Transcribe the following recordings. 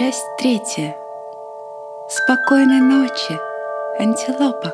Часть третья. Спокойной ночи, антилопа.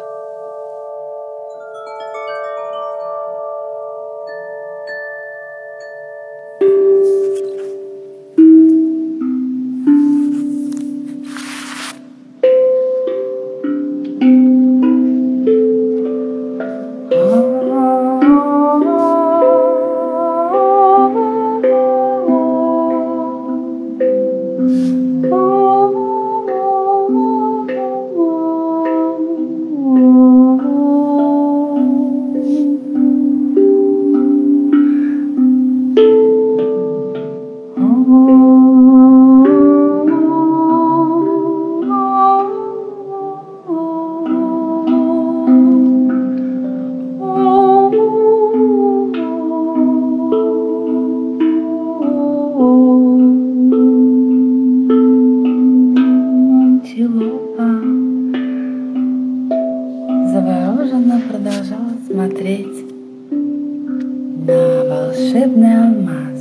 Волшебный алмаз.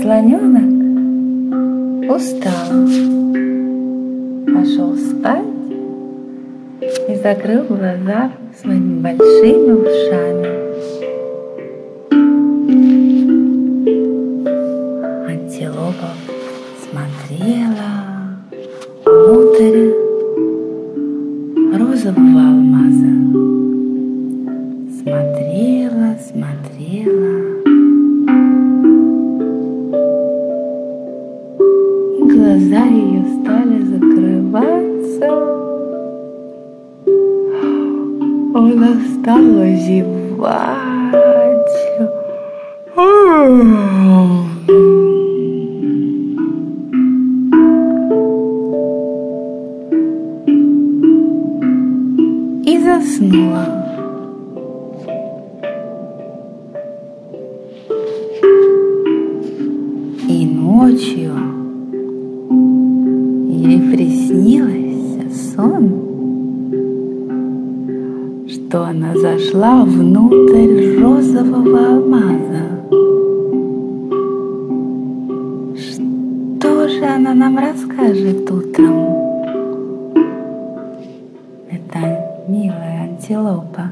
Слоненок устал, пошел спать и закрыл глаза своими большими ушами. Антилопа смотрела закрываться. Она стала зевать. и заснула. И ночью ей приснился сон, что она зашла внутрь розового алмаза. Что же она нам расскажет утром? Это милая антилопа.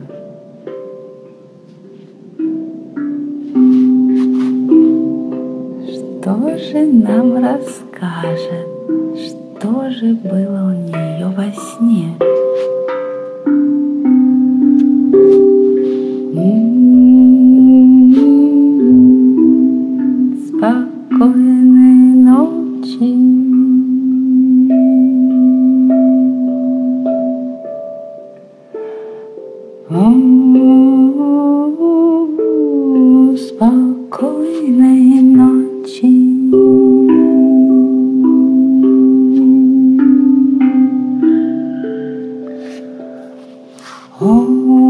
Что же нам расскажет? Что же было у нее во сне? Спокойной Oh.